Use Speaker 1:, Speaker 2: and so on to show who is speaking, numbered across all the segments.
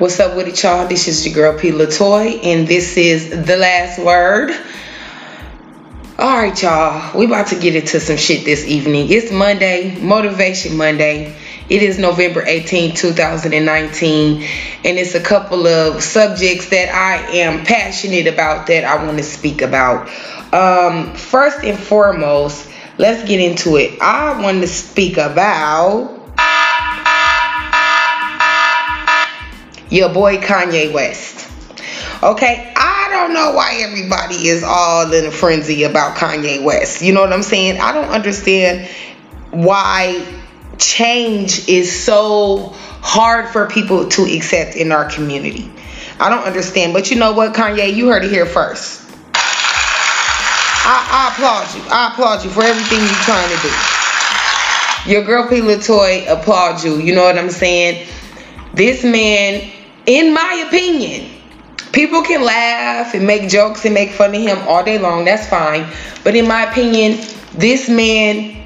Speaker 1: What's up with it, y'all? This is your girl P. Latoy, and this is the last word. All right, y'all. We about to get into some shit this evening. It's Monday, Motivation Monday. It is November 18, 2019, and it's a couple of subjects that I am passionate about that I want to speak about. Um, first and foremost, let's get into it. I want to speak about your boy Kanye West. Okay, I don't know why everybody is all in a frenzy about Kanye West. You know what I'm saying? I don't understand why change is so hard for people to accept in our community. I don't understand, but you know what, Kanye, you heard it here first. I, I applaud you. I applaud you for everything you're trying to do. Your girl P. Latoy applauds you. You know what I'm saying? This man in my opinion, people can laugh and make jokes and make fun of him all day long. That's fine. But in my opinion, this man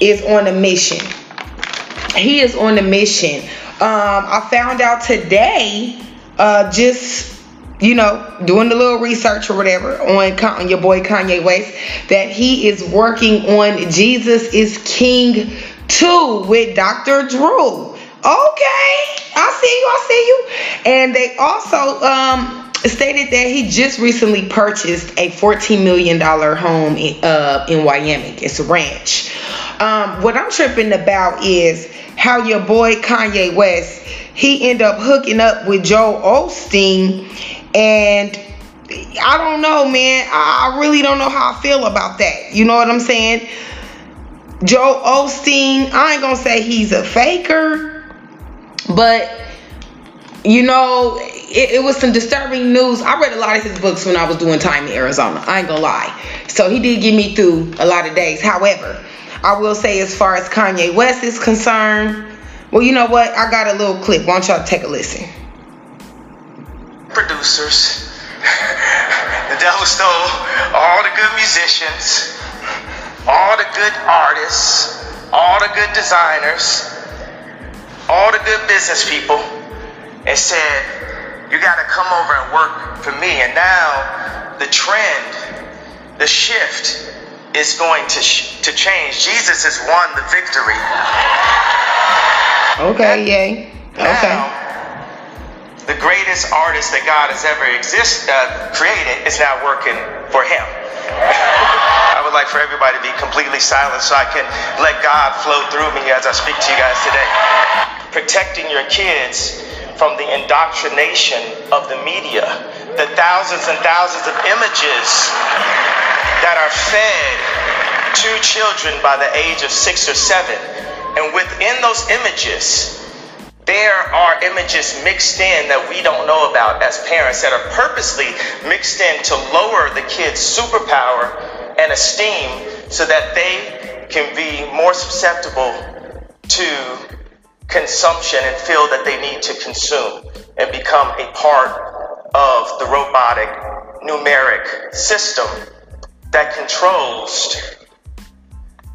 Speaker 1: is on a mission. He is on a mission. Um, I found out today, uh, just you know, doing the little research or whatever on, on your boy Kanye West, that he is working on Jesus is King 2 with Dr. Dre. Okay, I see you. I see you. And they also um, stated that he just recently purchased a $14 million home in, uh, in Wyoming. It's a ranch. Um, what I'm tripping about is how your boy Kanye West he ended up hooking up with Joel Osteen, and I don't know, man. I really don't know how I feel about that. You know what I'm saying? Joel Osteen, I ain't gonna say he's a faker but you know, it, it, was some disturbing news. I read a lot of his books when I was doing time in Arizona. I ain't gonna lie. So he did get me through a lot of days. However, I will say as far as Kanye West is concerned, well, you know what? I got a little clip. Why don't y'all take a listen?
Speaker 2: Producers. the devil stole all the good musicians, all the good artists, all the good designers all the good business people and said, You got to come over and work for me. And now the trend, the shift is going to, sh- to change. Jesus has won the victory.
Speaker 1: Okay, and yay. Okay.
Speaker 2: the greatest artist that God has ever exist, uh, created is now working for him. Would like for everybody to be completely silent so I can let God flow through me as I speak to you guys today protecting your kids from the indoctrination of the media, the thousands and thousands of images that are fed to children by the age of six or seven. And within those images, there are images mixed in that we don't know about as parents that are purposely mixed in to lower the kids' superpower and esteem so that they can be more susceptible to consumption and feel that they need to consume and become a part of the robotic numeric system that controls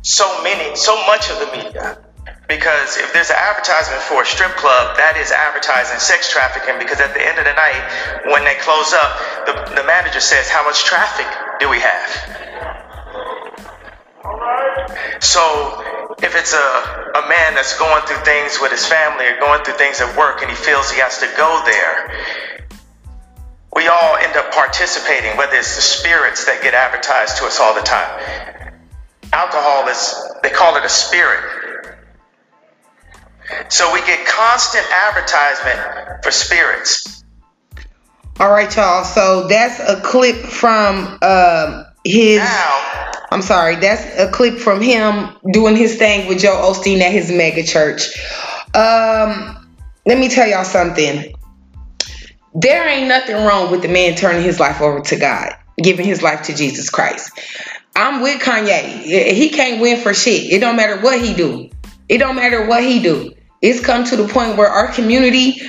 Speaker 2: so many, so much of the media. Because if there's an advertisement for a strip club, that is advertising sex trafficking. Because at the end of the night, when they close up, the, the manager says, How much traffic do we have? So if it's a, a man that's going through things with his family or going through things at work and he feels he has to go there, we all end up participating, whether it's the spirits that get advertised to us all the time. Alcohol is, they call it a spirit. So we get constant advertisement for spirits.
Speaker 1: All right, y'all. So that's a clip from um, his. Now, I'm sorry, that's a clip from him doing his thing with Joel Osteen at his mega church. Um, let me tell y'all something. There ain't nothing wrong with the man turning his life over to God, giving his life to Jesus Christ. I'm with Kanye. He can't win for shit. It don't matter what he do. It don't matter what he do. It's come to the point where our community,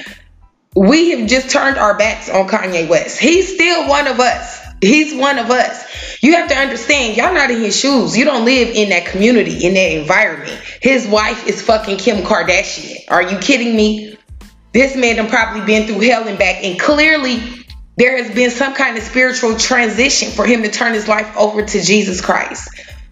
Speaker 1: we have just turned our backs on Kanye West. He's still one of us. He's one of us. You have to understand, y'all not in his shoes. You don't live in that community, in that environment. His wife is fucking Kim Kardashian. Are you kidding me? This man done probably been through hell and back, and clearly there has been some kind of spiritual transition for him to turn his life over to Jesus Christ.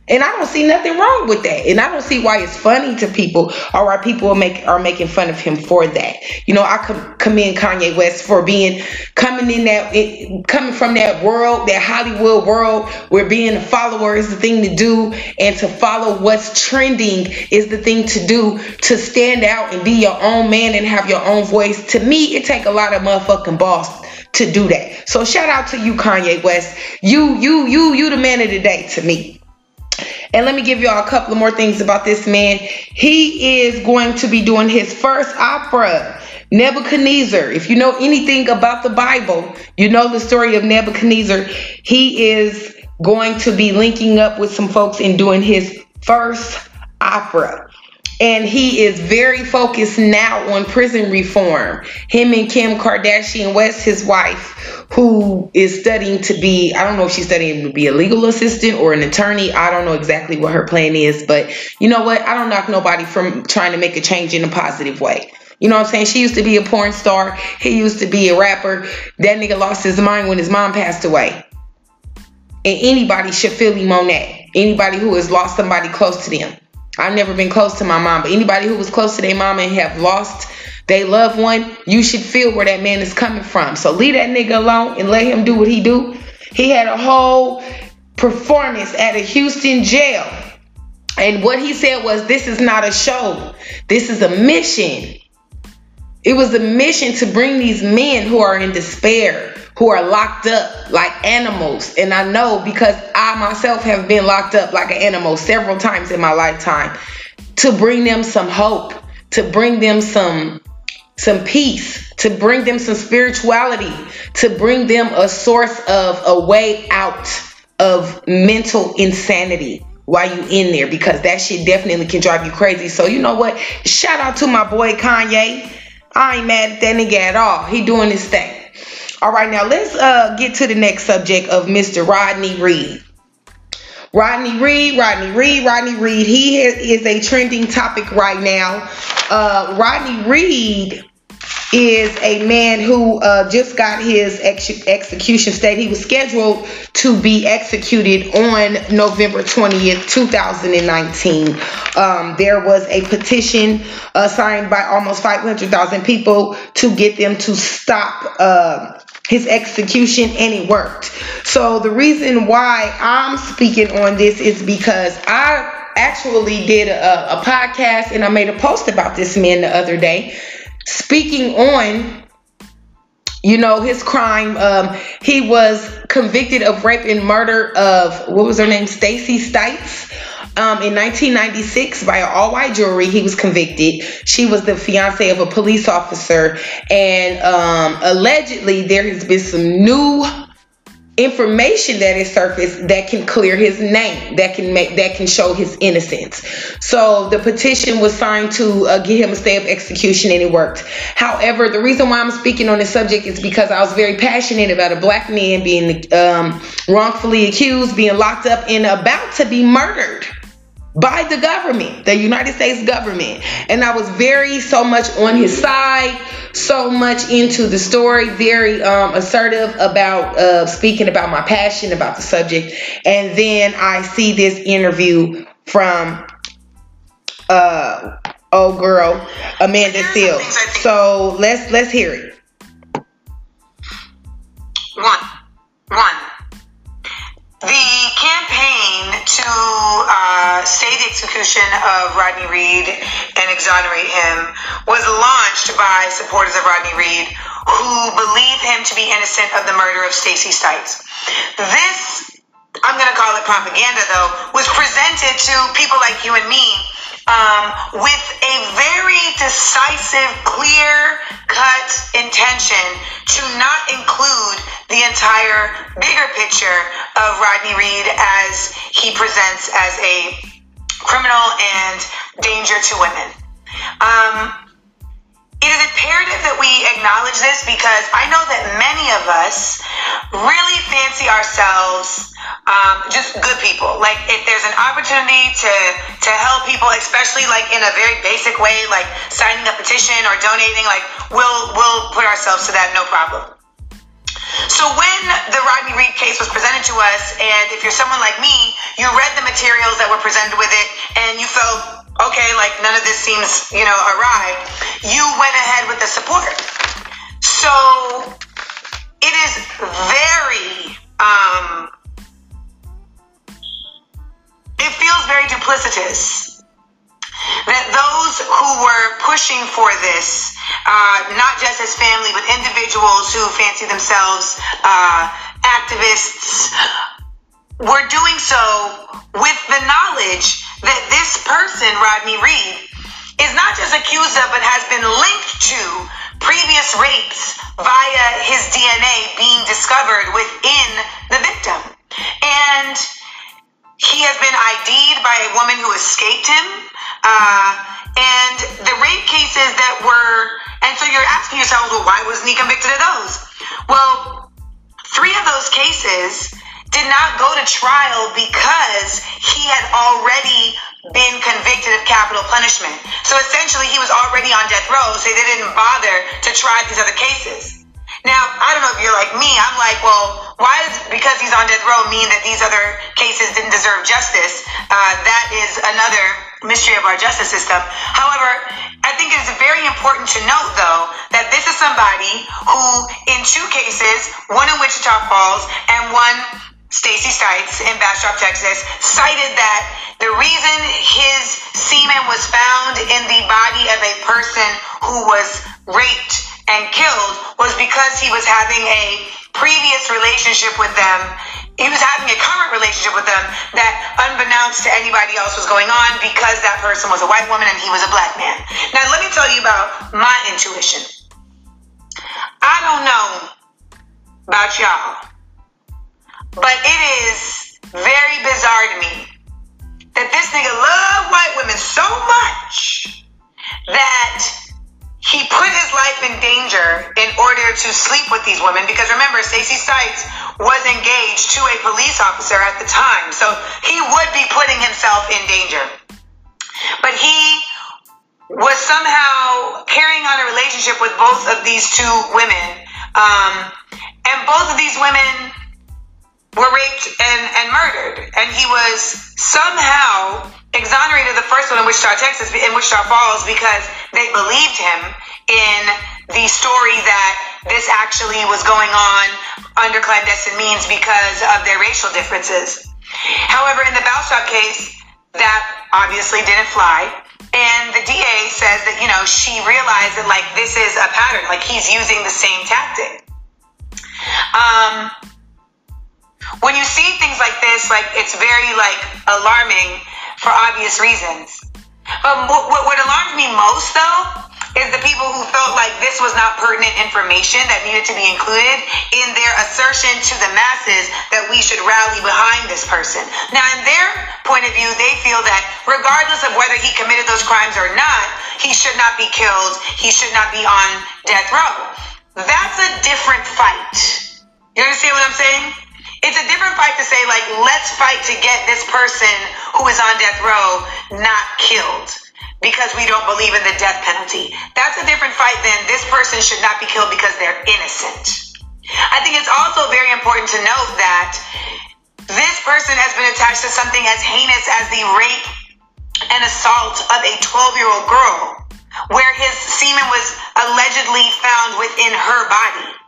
Speaker 1: And I don't see nothing wrong with that. And I don't see why it's funny to people or why people are, make, are making fun of him for that. You know, I commend Kanye West for being coming in that, coming from that world, that Hollywood world where being a follower is the thing to do and to follow what's trending is the thing to do to stand out and be your own man and have your own voice. To me, it take a lot of motherfucking balls to do that. So shout out to you, Kanye West. You, you, you, you the man of the day to me. And let me give y'all a couple of more things about this man. He is going to be doing his first opera, Nebuchadnezzar. If you know anything about the Bible, you know the story of Nebuchadnezzar. He is going to be linking up with some folks and doing his first opera. And he is very focused now on prison reform. Him and Kim Kardashian West, his wife, who is studying to be, I don't know if she's studying to be a legal assistant or an attorney. I don't know exactly what her plan is, but you know what? I don't knock nobody from trying to make a change in a positive way. You know what I'm saying? She used to be a porn star. He used to be a rapper. That nigga lost his mind when his mom passed away. And anybody should feel that. Anybody who has lost somebody close to them. I've never been close to my mom, but anybody who was close to their mom and have lost their loved one, you should feel where that man is coming from. So leave that nigga alone and let him do what he do. He had a whole performance at a Houston jail. And what he said was, this is not a show. This is a mission. It was a mission to bring these men who are in despair, who are locked up like animals. And I know because I myself have been locked up like an animal several times in my lifetime to bring them some hope, to bring them some some peace, to bring them some spirituality, to bring them a source of a way out of mental insanity while you in there because that shit definitely can drive you crazy. So you know what? Shout out to my boy Kanye. I ain't mad at that nigga at all. He doing his thing. All right, now let's uh, get to the next subject of Mr. Rodney Reed. Rodney Reed, Rodney Reed, Rodney Reed. He is a trending topic right now. Uh, Rodney Reed is a man who uh, just got his ex- execution state. He was scheduled to be executed on November 20th, 2019. Um, there was a petition uh, signed by almost 500,000 people to get them to stop uh, his execution, and it worked. So, the reason why I'm speaking on this is because I actually did a, a podcast and I made a post about this man the other day speaking on you know his crime um, he was convicted of rape and murder of what was her name stacy stites um, in 1996 by an all-white jury he was convicted. She was the fiance of a police officer and um, allegedly there has been some new information that is surfaced that can clear his name that can make that can show his innocence. So the petition was signed to uh, get him a stay of execution and it worked. However the reason why i'm speaking on this subject is because i was very passionate about a black man being um, wrongfully accused being locked up and about to be murdered by the government, the United States government. And I was very so much on his side, so much into the story, very um, assertive about uh, speaking about my passion about the subject. And then I see this interview from uh old girl Amanda Seales. So let's let's hear it.
Speaker 3: One, one. The campaign to uh, stay the execution of Rodney Reed and exonerate him was launched by supporters of Rodney Reed who believe him to be innocent of the murder of Stacy Stites. This, I'm going to call it propaganda though, was presented to people like you and me um, with a very decisive, clear cut intention to not include the entire bigger picture of Rodney Reed as he presents as a criminal and danger to women. Um, it is imperative that we acknowledge this because I know that many of us really fancy ourselves um, just good people. Like if there's an opportunity to to help people, especially like in a very basic way, like signing a petition or donating, like we'll we'll put ourselves to that, no problem. So when the Rodney Reed case was presented to us, and if you're someone like me, you read the materials that were presented with it, and you felt none of this seems, you know, awry. You went ahead with the support. So it is very, um, it feels very duplicitous that those who were pushing for this, uh, not just as family, but individuals who fancy themselves uh, activists, were doing so with the knowledge that this person, Rodney Reed, is not just accused of, but has been linked to previous rapes via his DNA being discovered within the victim. And he has been ID'd by a woman who escaped him. Uh, and the rape cases that were, and so you're asking yourselves, well, why wasn't he convicted of those? Well, three of those cases did not go to trial because he had already been convicted of capital punishment. So essentially, he was already on death row, so they didn't bother to try these other cases. Now, I don't know if you're like me. I'm like, well, why does because he's on death row mean that these other cases didn't deserve justice? Uh, that is another mystery of our justice system. However, I think it is very important to note, though, that this is somebody who, in two cases, one in Wichita Falls and one Stacy Stites in Bastrop, Texas, cited that the reason his semen was found in the body of a person who was raped and killed was because he was having a previous relationship with them. He was having a current relationship with them that, unbeknownst to anybody else, was going on because that person was a white woman and he was a black man. Now, let me tell you about my intuition. I don't know about y'all, but it is very bizarre to me that this nigga loved white women so much that he put his life in danger in order to sleep with these women. Because remember Stacy Stites was engaged to a police officer at the time. So he would be putting himself in danger. But he was somehow carrying on a relationship with both of these two women. Um, and both of these women were raped and, and murdered and he was somehow exonerated the first one in Wichita, Texas, in Wichita Falls, because they believed him in the story that this actually was going on under clandestine means because of their racial differences. However, in the Bastrop case, that obviously didn't fly. And the DA says that, you know, she realized that, like, this is a pattern, like, he's using the same tactic. Um, when you see things like this, like, it's very, like, alarming for obvious reasons. But what, what alarms me most, though, is the people who felt like this was not pertinent information that needed to be included in their assertion to the masses that we should rally behind this person. Now, in their point of view, they feel that regardless of whether he committed those crimes or not, he should not be killed, he should not be on death row. That's a different fight. You understand what I'm saying? It's a different fight to say, like, let's fight to get this person who is on death row not killed because we don't believe in the death penalty. That's a different fight than this person should not be killed because they're innocent. I think it's also very important to note that this person has been attached to something as heinous as the rape and assault of a 12 year old girl, where his semen was allegedly found within her body.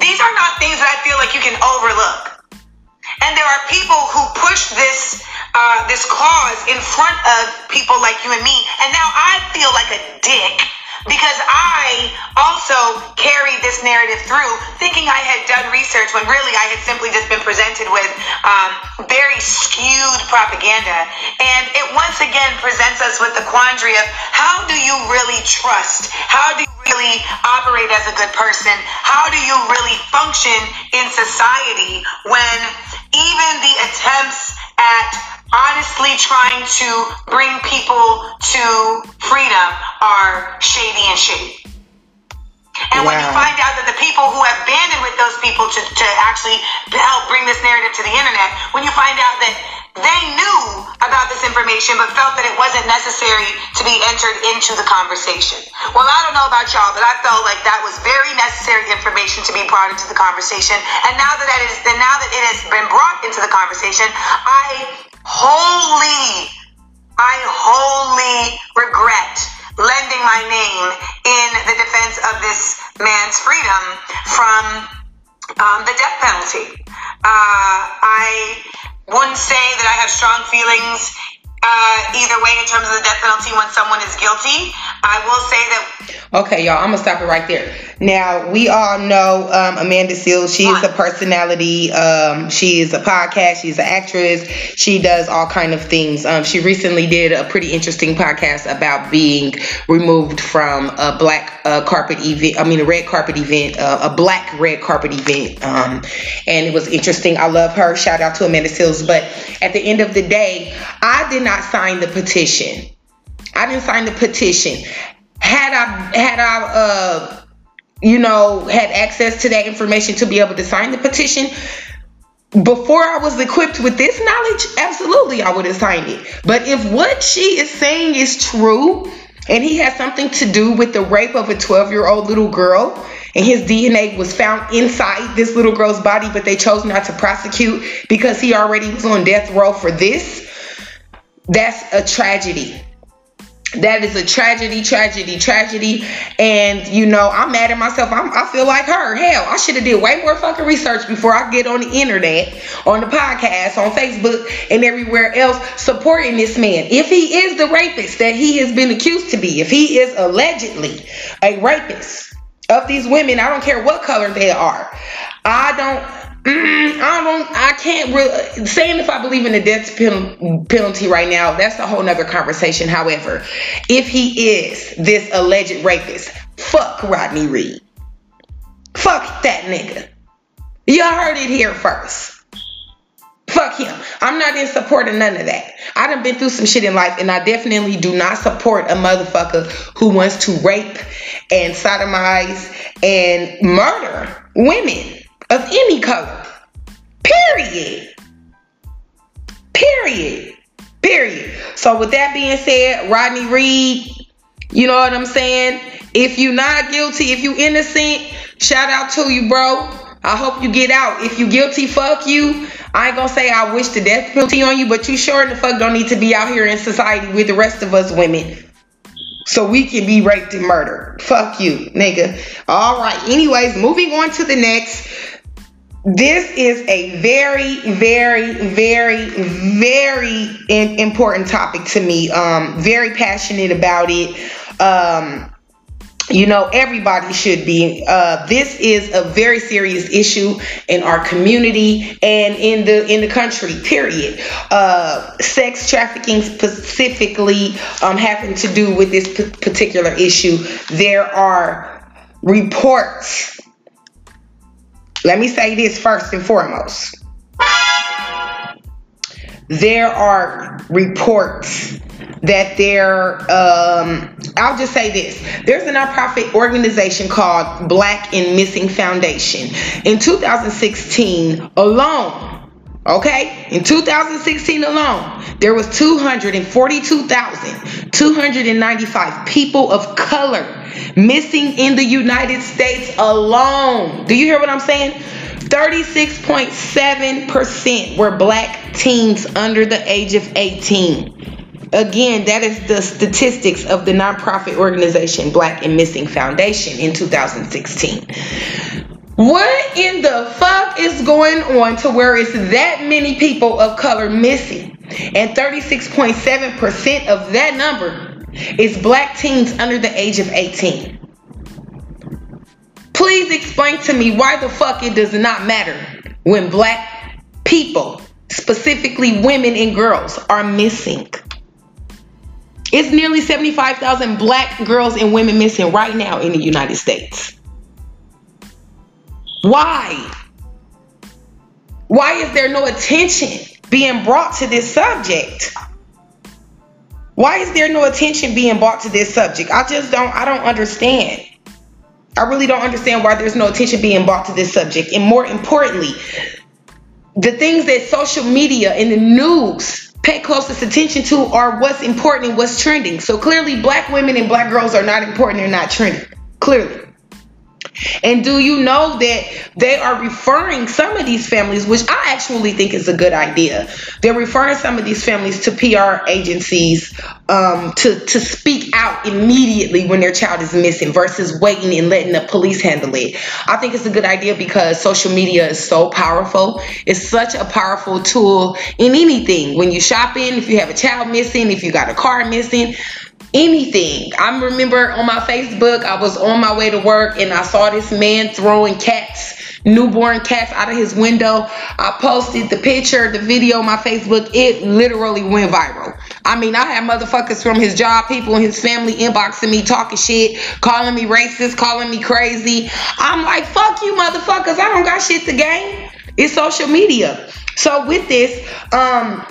Speaker 3: These are not things that I feel like you can overlook. And there are people who push this uh, this cause in front of people like you and me, and now I feel like a dick because I also carried this narrative through thinking I had done research when really I had simply just been presented with um, very skewed propaganda. And it once again presents us with the quandary of how do you really trust? How do you really operate as a good person? How do you really function in society when even the attempts at honestly trying to bring people to freedom are shady and shady. And wow. when you find out that the people who have banded with those people to, to actually help bring this narrative to the internet, when you find out that they knew about this information but felt that it wasn't necessary to be entered into the conversation. Well, I don't know about y'all, but I felt like that was very necessary information to be brought into the conversation. And now that that is, and now that it has been brought into the conversation, I wholly, I wholly regret lending my name in the defense of this man's freedom from um, the death penalty. Uh, I wouldn't say that I have strong feelings uh, either way in terms of the death penalty when someone is guilty. I will say that.
Speaker 1: Okay, y'all, I'm gonna stop it right there. Now we all know um, Amanda Seales. She is a personality. Um, she is a podcast. She's an actress. She does all kind of things. Um, she recently did a pretty interesting podcast about being removed from a black uh, carpet event. I mean, a red carpet event, uh, a black red carpet event, um, and it was interesting. I love her. Shout out to Amanda Seales. But at the end of the day, I did not sign the petition. I didn't sign the petition. Had I had I uh you know, had access to that information to be able to sign the petition. Before I was equipped with this knowledge, absolutely I would have signed it. But if what she is saying is true, and he has something to do with the rape of a 12 year old little girl, and his DNA was found inside this little girl's body, but they chose not to prosecute because he already was on death row for this, that's a tragedy that is a tragedy, tragedy, tragedy. And you know, I'm mad at myself. I'm, i feel like her. Hell, I should have did way more fucking research before I get on the internet, on the podcast, on Facebook, and everywhere else supporting this man. If he is the rapist that he has been accused to be, if he is allegedly a rapist of these women, I don't care what color they are. I don't Mm, I don't. I can't really saying if I believe in the death penalty right now. That's a whole nother conversation. However, if he is this alleged rapist, fuck Rodney Reed. Fuck that nigga. You heard it here first. Fuck him. I'm not in support of none of that. I done been through some shit in life, and I definitely do not support a motherfucker who wants to rape and sodomize and murder women of any color. Period. Period. Period. So with that being said, Rodney Reed, you know what I'm saying? If you not guilty, if you innocent, shout out to you, bro. I hope you get out. If you guilty, fuck you. I ain't gonna say I wish the death penalty on you, but you sure the fuck don't need to be out here in society with the rest of us women. So we can be raped and murdered. Fuck you, nigga. All right. Anyways, moving on to the next this is a very very very very in, important topic to me. Um very passionate about it. Um you know everybody should be. Uh, this is a very serious issue in our community and in the in the country period. Uh, sex trafficking specifically um, having to do with this p- particular issue. There are reports let me say this first and foremost. There are reports that there, um, I'll just say this. There's a nonprofit organization called Black and Missing Foundation. In 2016 alone, okay, in 2016 alone, there was 242,295 people of color missing in the United States alone. Do you hear what I'm saying? 36.7% were black teens under the age of 18. Again, that is the statistics of the nonprofit organization Black and Missing Foundation in 2016. What in the fuck is going on to where it's that many people of color missing? And 36.7% of that number is black teens under the age of 18. Please explain to me why the fuck it does not matter when black people, specifically women and girls, are missing. It's nearly 75,000 black girls and women missing right now in the United States. Why? Why is there no attention being brought to this subject? Why is there no attention being brought to this subject? I just don't I don't understand. I really don't understand why there's no attention being brought to this subject. And more importantly, the things that social media and the news pay closest attention to are what's important and what's trending. So clearly black women and black girls are not important, they're not trending. Clearly. And do you know that they are referring some of these families, which I actually think is a good idea. They're referring some of these families to PR agencies um, to to speak out immediately when their child is missing, versus waiting and letting the police handle it. I think it's a good idea because social media is so powerful. It's such a powerful tool in anything. When you're shopping, if you have a child missing, if you got a car missing anything. I remember on my Facebook, I was on my way to work and I saw this man throwing cats, newborn cats out of his window. I posted the picture, the video on my Facebook. It literally went viral. I mean, I had motherfuckers from his job, people in his family inboxing me, talking shit, calling me racist, calling me crazy. I'm like, fuck you motherfuckers. I don't got shit to gain. It's social media. So with this, um,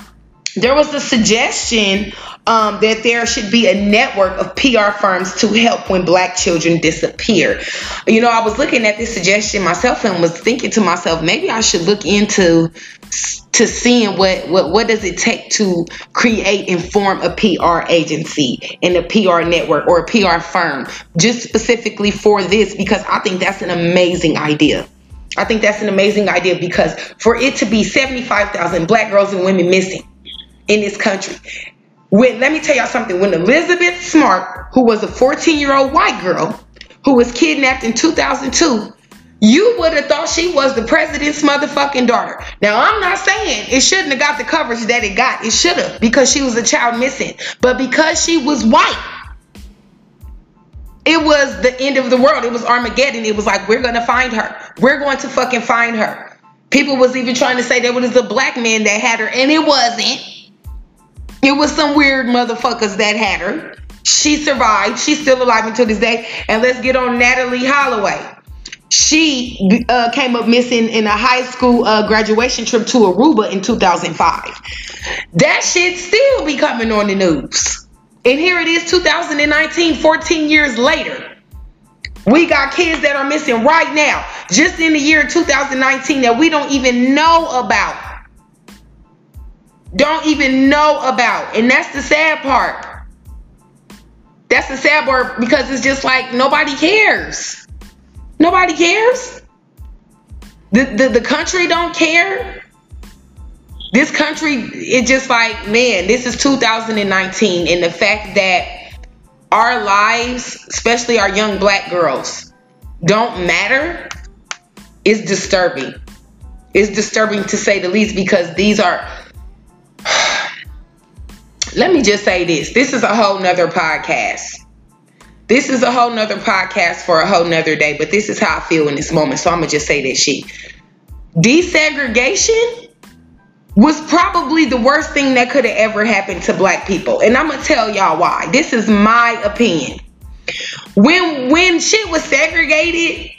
Speaker 1: there was a suggestion um, that there should be a network of PR firms to help when black children disappear. You know, I was looking at this suggestion myself and was thinking to myself, maybe I should look into to seeing what what what does it take to create and form a PR agency and a PR network or a PR firm just specifically for this because I think that's an amazing idea. I think that's an amazing idea because for it to be 75,000 black girls and women missing in this country when let me tell y'all something. When Elizabeth Smart, who was a 14 year old white girl who was kidnapped in 2002, you would have thought she was the president's motherfucking daughter. Now, I'm not saying it shouldn't have got the coverage that it got. It should have because she was a child missing. But because she was white, it was the end of the world. It was Armageddon. It was like, we're going to find her. We're going to fucking find her. People was even trying to say there was a black man that had her, and it wasn't. It was some weird motherfuckers that had her. She survived. She's still alive until this day. And let's get on Natalee Holloway. She uh, came up missing in a high school uh, graduation trip to Aruba in 2005. That shit still be coming on the news. And here it is, 2019, 14 years later. We got kids that are missing right now, just in the year 2019, that we don't even know about don't even know about. And that's the sad part. That's the sad part because it's just like nobody cares. Nobody cares. The, the, the country don't care. This country, it's just like, man, this is 2019. And the fact that our lives, especially our young black girls, don't matter is disturbing. It's disturbing to say the least because these are let me just say this. This is a whole nother podcast. This is a whole nother podcast for a whole nother day but this is how i feel in this moment so i'm gonna just say that shit. Desegregation was probably the worst thing that could have ever happened to black people and i'm gonna tell y'all why. This is my opinion. When when shit was segregated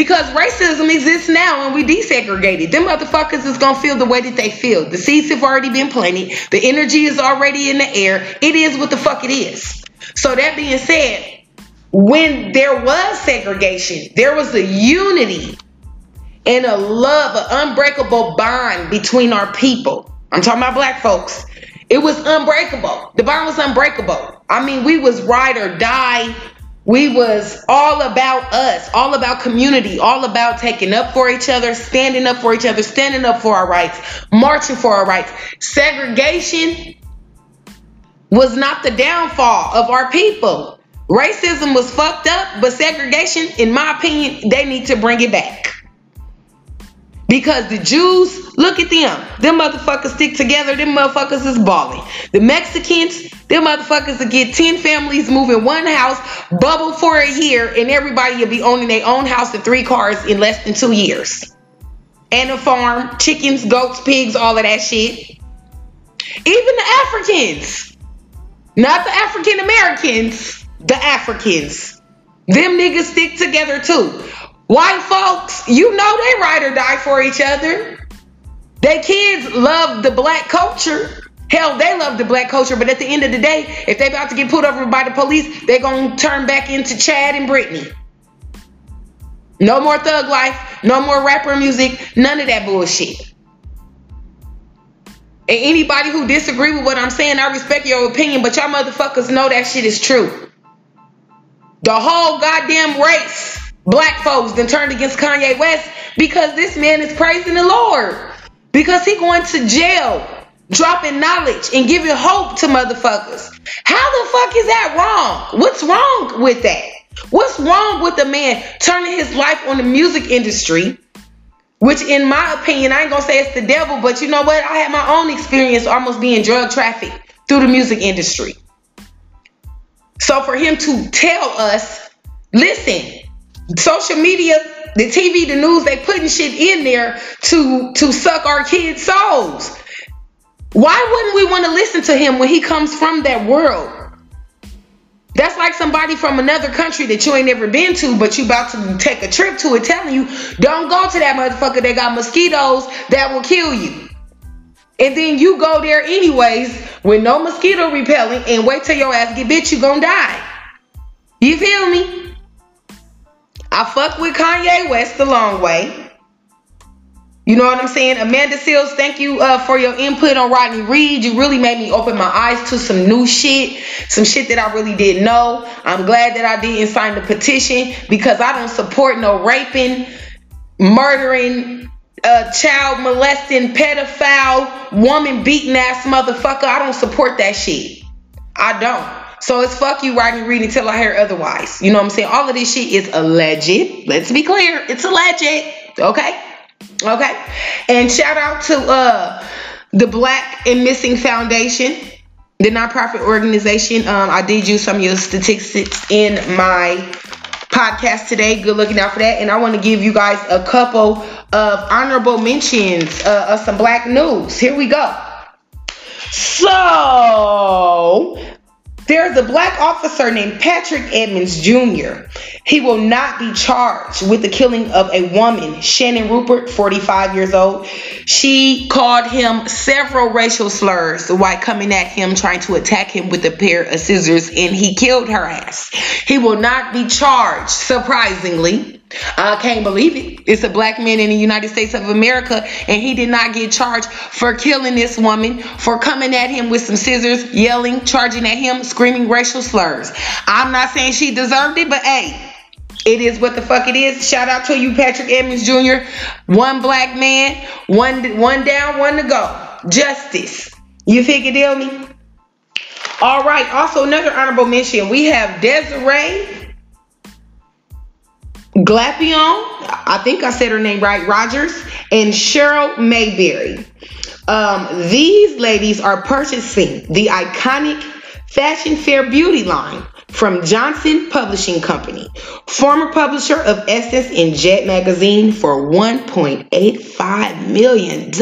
Speaker 1: because racism exists now and we desegregated. Them motherfuckers is gonna feel the way that they feel. The seeds have already been planted. The energy is already in the air. It is what the fuck it is. So that being said, when there was segregation, there was a unity and a love, an unbreakable bond between our people. I'm talking about black folks. It was unbreakable. The bond was unbreakable. I mean, we was ride or die we was all about us all about community all about taking up for each other standing up for each other standing up for our rights marching for our rights. Segregation was not the downfall of our people. Racism was fucked up but segregation in my opinion they need to bring it back because the Jews, look at them. Them motherfuckers stick together. Them motherfuckers is balling. The Mexicans, them motherfuckers will get 10 families moving one house, bubble for a year, and everybody will be owning their own house and three cars in less than two years. And a farm, chickens, goats, pigs, all of that shit. Even the Africans. Not the African Americans, the Africans. Them niggas stick together too. White folks, you know they ride or die for each other. Their kids love the black culture Hell, they love the black culture, but at the end of the day, if they about to get pulled over by the police, they gonna turn back into Chad and Brittany. No more thug life, no more rapper music, none of that bullshit. And anybody who disagree with what I'm saying, I respect your opinion, but y'all motherfuckers know that shit is true. The whole goddamn race, black folks, then turned against Kanye West because this man is praising the Lord. Because he going to jail, dropping knowledge and giving hope to motherfuckers. How the fuck is that wrong? What's wrong with that? What's wrong with a man turning his life on the music industry? Which, in my opinion, I ain't gonna say it's the devil, but you know what? I had my own experience almost being drug trafficked through the music industry. So for him to tell us, listen, social media, the TV, the news, they putting shit in there to to suck our kids' souls. Why wouldn't we want to listen to him when he comes from that world? That's like somebody from another country that you ain't never been to, but you about to take a trip to it telling you, don't go to that motherfucker They got mosquitoes that will kill you. And then you go there anyways with no mosquito repellent and wait till your ass get bit, you gonna die. You feel me? I fuck with Kanye West the long way. You know what I'm saying? Amanda Seales, thank you uh, for your input on Rodney Reed. You really made me open my eyes to some new shit, some shit that I really didn't know. I'm glad that I didn't sign the petition because I don't support no raping, murdering, uh, child molesting, pedophile, woman beating ass motherfucker. I don't support that shit. I don't. So it's fuck you, Rodney Reed, until I hear otherwise. You know what I'm saying? All of this shit is alleged. Let's be clear. It's alleged. Okay? Okay. And shout out to uh the Black and Missing Foundation, the nonprofit organization. Um, I did use some of your statistics in my podcast today. Good looking out for that. And I want to give you guys a couple of honorable mentions uh, of some black news. Here we go. So, there's a black officer named Patrick Edmonds Jr. He will not be charged with the killing of a woman, Shannon Rupert, 45 years old. She called him several racial slurs while coming at him, trying to attack him with a pair of scissors, and he killed her ass. He will not be charged, surprisingly. I can't believe it. It's a black man in the United States of America, and he did not get charged for killing this woman, for coming at him with some scissors, yelling, charging at him, screaming racial slurs. I'm not saying she deserved it, but hey, it is what the fuck it is. Shout out to you, Patrick Edmonds Jr. One black man, one one down, one to go. Justice. You figure deal me? All right. Also, another honorable mention. We have Desiree Glapion, I think I said her name right, Rogers, and Cheryl Mayberry. Um, these ladies are purchasing the iconic Fashion Fair Beauty line from Johnson Publishing Company, former publisher of Essence and Jet Magazine, for $1.85 million.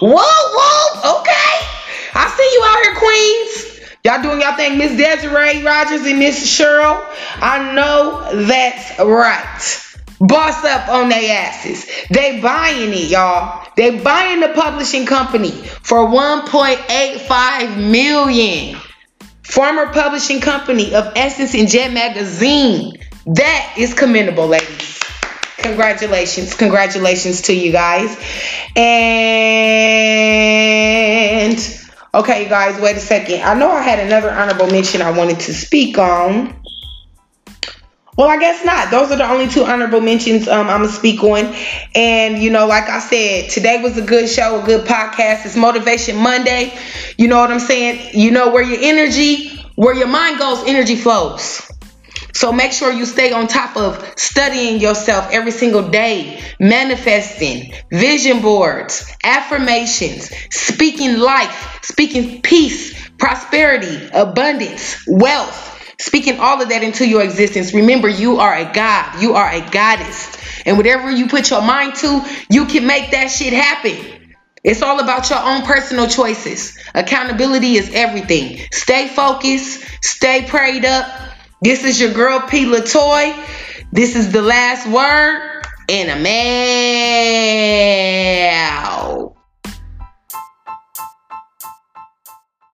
Speaker 1: Whoa, whoa, okay. I see you out here, Queens. Y'all doing y'all thing, Miss Desiree Rogers and Miss Cheryl. I know that's right. Boss up on their asses. They buying it, y'all. They buying the publishing company for 1.85 million. Former publishing company of Essence and Jet Magazine. That is commendable, ladies. Congratulations. Congratulations to you guys. And Okay, you guys, wait a second. I know I had another honorable mention I wanted to speak on. Well, I guess not. Those are the only two honorable mentions um, I'm gonna speak on. And you know, like I said, today was a good show, a good podcast. It's Motivation Monday. You know what I'm saying? You know where your energy, where your mind goes, energy flows. So make sure you stay on top of studying yourself every single day, manifesting, vision boards, affirmations, speaking life, speaking peace, prosperity, abundance, wealth, speaking all of that into your existence. Remember, you are a God, you are a goddess. And whatever you put your mind to, you can make that shit happen. It's all about your own personal choices. Accountability is everything. Stay focused, stay prayed up, this is your girl P. Latoy. This is the last word and a man.